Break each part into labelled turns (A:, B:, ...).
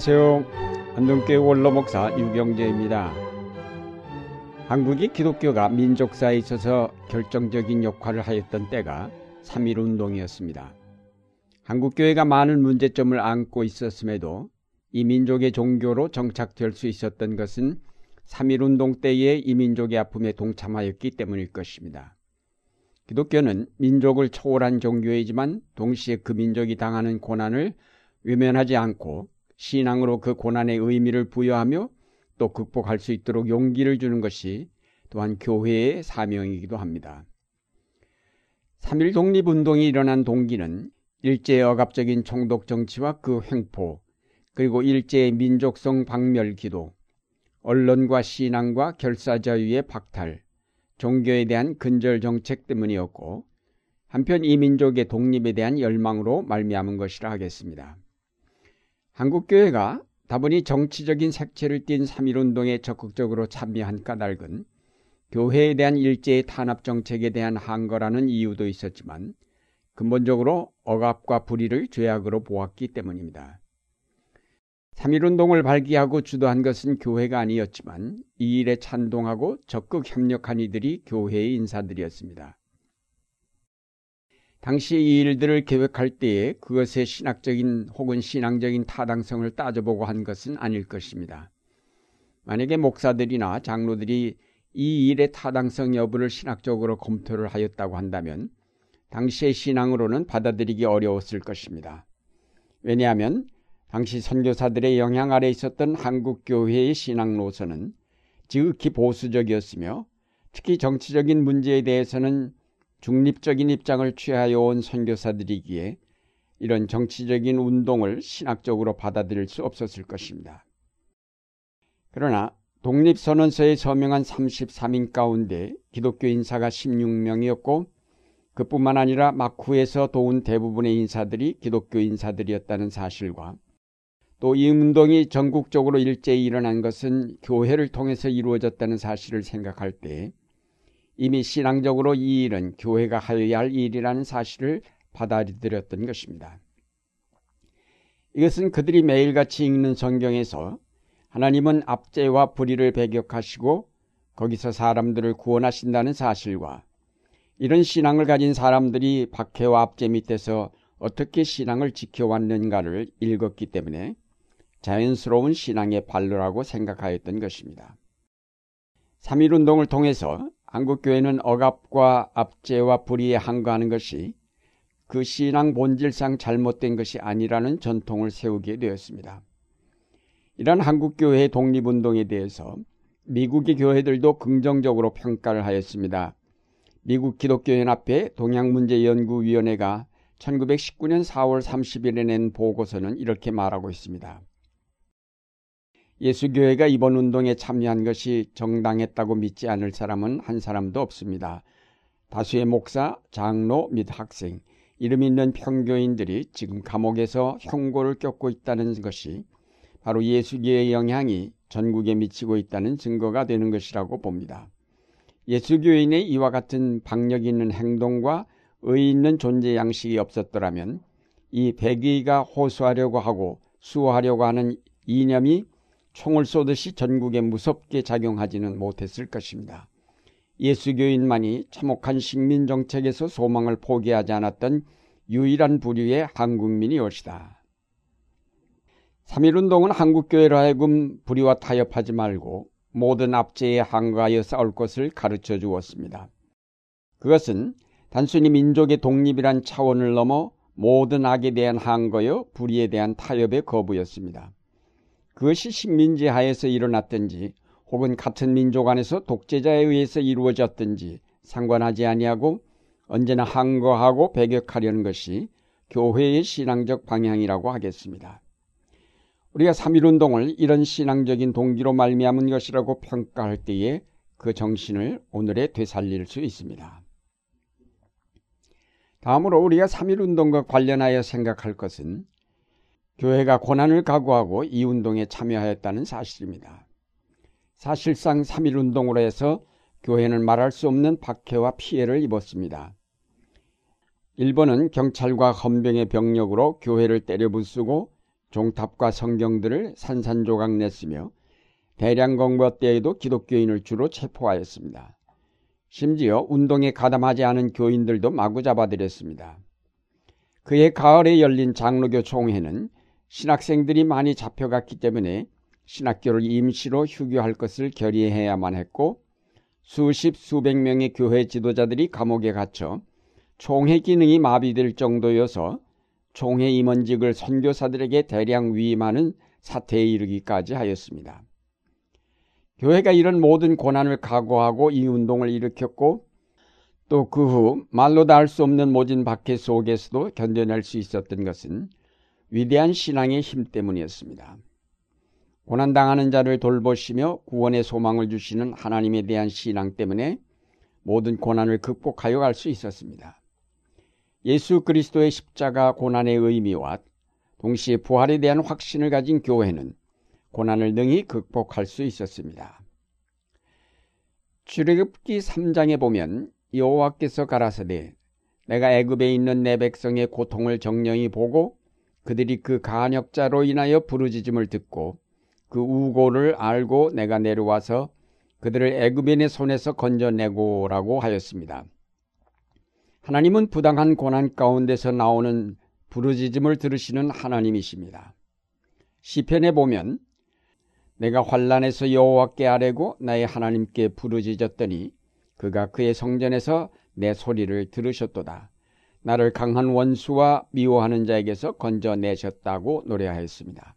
A: 안녕하세요. 안동교회 원로 목사 유경재입니다. 한국이 기독교가 민족사에 있어서 결정적인 역할을 하였던 때가 3.1 운동이었습니다. 한국교회가 많은 문제점을 안고 있었음에도 이 민족의 종교로 정착될 수 있었던 것은 3.1 운동 때의 이 민족의 아픔에 동참하였기 때문일 것입니다. 기독교는 민족을 초월한 종교이지만 동시에 그 민족이 당하는 고난을 외면하지 않고 신앙으로 그 고난의 의미를 부여하며 또 극복할 수 있도록 용기를 주는 것이 또한 교회의 사명이기도 합니다. 3.1 독립운동이 일어난 동기는 일제의 억압적인 총독 정치와 그 횡포, 그리고 일제의 민족성 박멸 기도, 언론과 신앙과 결사자유의 박탈, 종교에 대한 근절 정책 때문이었고 한편 이 민족의 독립에 대한 열망으로 말미암은 것이라 하겠습니다. 한국교회가 다분히 정치적인 색채를 띤 3.1운동에 적극적으로 참여한 까닭은 교회에 대한 일제의 탄압 정책에 대한 항거라는 이유도 있었지만 근본적으로 억압과 불의를 죄악으로 보았기 때문입니다. 3.1운동을 발기하고 주도한 것은 교회가 아니었지만 이 일에 찬동하고 적극 협력한 이들이 교회의 인사들이었습니다. 당시 이 일들을 계획할 때에 그것의 신학적인 혹은 신앙적인 타당성을 따져보고 한 것은 아닐 것입니다. 만약에 목사들이나 장로들이 이 일의 타당성 여부를 신학적으로 검토를 하였다고 한다면 당시의 신앙으로는 받아들이기 어려웠을 것입니다. 왜냐하면 당시 선교사들의 영향 아래 있었던 한국 교회의 신앙 노선은 지극히 보수적이었으며 특히 정치적인 문제에 대해서는 중립적인 입장을 취하여 온 선교사들이기에 이런 정치적인 운동을 신학적으로 받아들일 수 없었을 것입니다. 그러나 독립선언서에 서명한 33인 가운데 기독교 인사가 16명이었고 그뿐만 아니라 마쿠에서 도운 대부분의 인사들이 기독교 인사들이었다는 사실과 또 이 운동이 전국적으로 일제히 일어난 것은 교회를 통해서 이루어졌다는 사실을 생각할 때 이미 신앙적으로 이 일은 교회가 하여야 할 일이라는 사실을 받아들였던 것입니다. 이것은 그들이 매일같이 읽는 성경에서 하나님은 압제와 불의를 배격하시고 거기서 사람들을 구원하신다는 사실과 이런 신앙을 가진 사람들이 박해와 압제 밑에서 어떻게 신앙을 지켜왔는가를 읽었기 때문에 자연스러운 신앙의 발로라고 생각하였던 것입니다. 3.1운동을 통해서 한국교회는 억압과 압제와 불의에 항거하는 것이 그 신앙 본질상 잘못된 것이 아니라는 전통을 세우게 되었습니다. 이러한 한국교회의 독립운동에 대해서 미국의 교회들도 긍정적으로 평가를 하였습니다. 미국 기독교연합회 동양문제연구위원회가 1919년 4월 30일에 낸 보고서는 이렇게 말하고 있습니다. 예수교회가 이번 운동에 참여한 것이 정당했다고 믿지 않을 사람은 한 사람도 없습니다. 다수의 목사, 장로 및 학생, 이름 있는 평교인들이 지금 감옥에서 형고를 겪고 있다는 것이 바로 예수교의 영향이 전국에 미치고 있다는 증거가 되는 것이라고 봅니다. 예수교인의 이와 같은 박력 있는 행동과 의 있는 존재 양식이 없었더라면 이 백의가 호소하려고 하고 수호하려고 하는 이념이 총을 쏘듯이 전국에 무섭게 작용하지는 못했을 것입니다. 예수교인만이 참혹한 식민 정책에서 소망을 포기하지 않았던 유일한 부류의 한국민이 옳시다. 3.1운동은 한국교회로 하여금 불의와 타협하지 말고 모든 압제에 항거하여 싸울 것을 가르쳐 주었습니다. 그것은 단순히 민족의 독립이란 차원을 넘어 모든 악에 대한 항거여 불의에 대한 타협의 거부였습니다. 그것이 식민지 하에서 일어났든지 혹은 같은 민족 안에서 독재자에 의해서 이루어졌든지 상관하지 아니하고 언제나 항거하고 배격하려는 것이 교회의 신앙적 방향이라고 하겠습니다. 우리가 3.1운동을 이런 신앙적인 동기로 말미암은 것이라고 평가할 때에 그 정신을 오늘에 되살릴 수 있습니다. 다음으로 우리가 3.1운동과 관련하여 생각할 것은 교회가 고난을 각오하고 이 운동에 참여하였다는 사실입니다. 사실상 3.1운동으로 해서 교회는 말할 수 없는 박해와 피해를 입었습니다. 일본은 경찰과 헌병의 병력으로 교회를 때려부수고 종탑과 성경들을 산산조각 냈으며 대량 공부 때에도 기독교인을 주로 체포하였습니다. 심지어 운동에 가담하지 않은 교인들도 마구 잡아들였습니다. 그해 가을에 열린 장로교 총회는 신학생들이 많이 잡혀갔기 때문에 신학교를 임시로 휴교할 것을 결의해야만 했고 수십 수백 명의 교회 지도자들이 감옥에 갇혀 총회 기능이 마비될 정도여서 총회 임원직을 선교사들에게 대량 위임하는 사태에 이르기까지 하였습니다. 교회가 이런 모든 고난을 각오하고 이 운동을 일으켰고 또 그 후 말로 다 할 수 없는 모진 박해 속에서도 견뎌낼 수 있었던 것은 위대한 신앙의 힘 때문이었습니다. 고난당하는 자를 돌보시며 구원의 소망을 주시는 하나님에 대한 신앙 때문에 모든 고난을 극복하여 갈 수 있었습니다. 예수 그리스도의 십자가 고난의 의미와 동시에 부활에 대한 확신을 가진 교회는 고난을 능히 극복할 수 있었습니다. 출애굽기 3장에 보면 여호와께서 가라사대 내가 애굽에 있는 내 백성의 고통을 정령히 보고 그들이 그 간역자로 인하여 부르짖음을 듣고 그 우고를 알고 내가 내려와서 그들을 애굽인의 손에서 건져내고라고 하였습니다. 하나님은 부당한 고난 가운데서 나오는 부르짖음을 들으시는 하나님이십니다. 시편에 보면 내가 환란에서 여호와께 아뢰고 나의 하나님께 부르짖었더니 그가 그의 성전에서 내 소리를 들으셨도다. 나를 강한 원수와 미워하는 자에게서 건져내셨다고 노래하였습니다.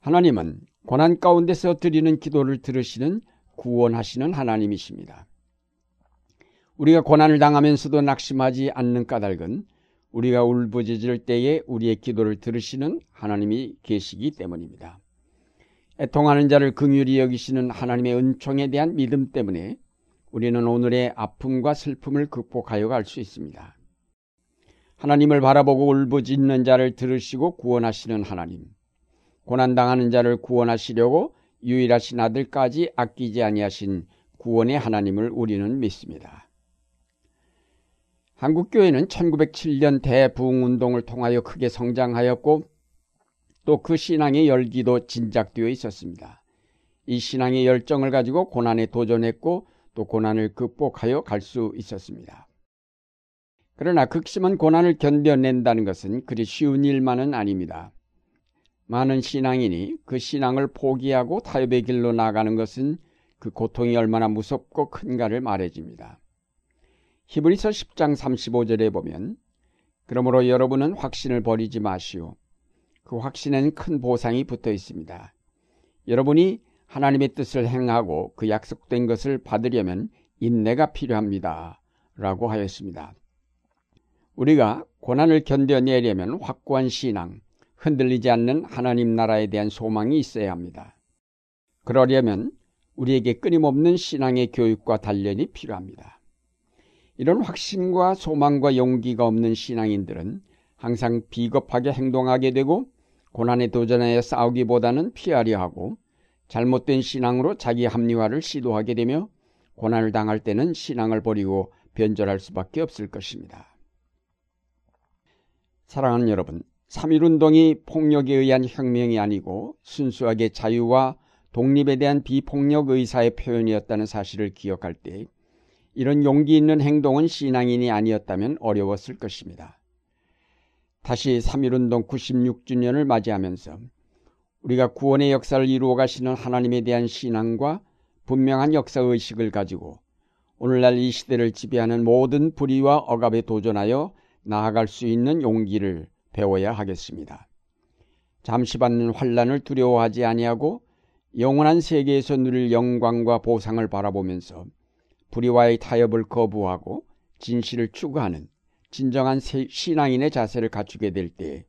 A: 하나님은 고난 가운데서 드리는 기도를 들으시는 구원하시는 하나님이십니다. 우리가 고난을 당하면서도 낙심하지 않는 까닭은 우리가 울부짖을 때에 우리의 기도를 들으시는 하나님이 계시기 때문입니다. 애통하는 자를 긍휼히 여기시는 하나님의 은총에 대한 믿음 때문에 우리는 오늘의 아픔과 슬픔을 극복하여 갈 수 있습니다. 하나님을 바라보고 울부짖는 자를 들으시고 구원하시는 하나님. 고난당하는 자를 구원하시려고 유일하신 아들까지 아끼지 아니하신 구원의 하나님을 우리는 믿습니다. 한국교회는 1907년 대부흥운동을 통하여 크게 성장하였고 또 그 신앙의 열기도 진작되어 있었습니다. 이 신앙의 열정을 가지고 고난에 도전했고 또 고난을 극복하여 갈 수 있었습니다. 그러나 극심한 고난을 견뎌낸다는 것은 그리 쉬운 일만은 아닙니다. 많은 신앙인이 그 신앙을 포기하고 타협의 길로 나가는 것은 그 고통이 얼마나 무섭고 큰가를 말해줍니다. 히브리서 10장 35절에 보면 그러므로 여러분은 확신을 버리지 마시오. 그 확신에는 큰 보상이 붙어 있습니다. 여러분이 하나님의 뜻을 행하고 그 약속된 것을 받으려면 인내가 필요합니다. 라고 하였습니다. 우리가 고난을 견뎌내려면 확고한 신앙, 흔들리지 않는 하나님 나라에 대한 소망이 있어야 합니다. 그러려면 우리에게 끊임없는 신앙의 교육과 단련이 필요합니다. 이런 확신과 소망과 용기가 없는 신앙인들은 항상 비겁하게 행동하게 되고 고난에 도전하여 싸우기보다는 피하려 하고 잘못된 신앙으로 자기 합리화를 시도하게 되며 고난을 당할 때는 신앙을 버리고 변절할 수밖에 없을 것입니다. 사랑하는 여러분, 3.1운동이 폭력에 의한 혁명이 아니고 순수하게 자유와 독립에 대한 비폭력 의사의 표현이었다는 사실을 기억할 때 이런 용기 있는 행동은 신앙인이 아니었다면 어려웠을 것입니다. 다시 3.1운동 96주년을 맞이하면서 우리가 구원의 역사를 이루어 가시는 하나님에 대한 신앙과 분명한 역사의식을 가지고 오늘날 이 시대를 지배하는 모든 불의와 억압에 도전하여 나아갈 수 있는 용기를 배워야 하겠습니다. 잠시 받는 환란을 두려워하지 아니하고 영원한 세계에서 누릴 영광과 보상을 바라보면서 불의와의 타협을 거부하고 진실을 추구하는 진정한 신앙인의 자세를 갖추게 될 때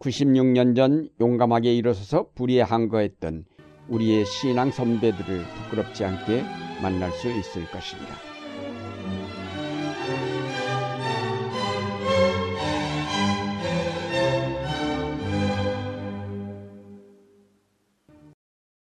A: 96년 전 용감하게 일어서서 불의에 항거했던 우리의 신앙 선배들을 부끄럽지 않게 만날 수 있을 것입니다.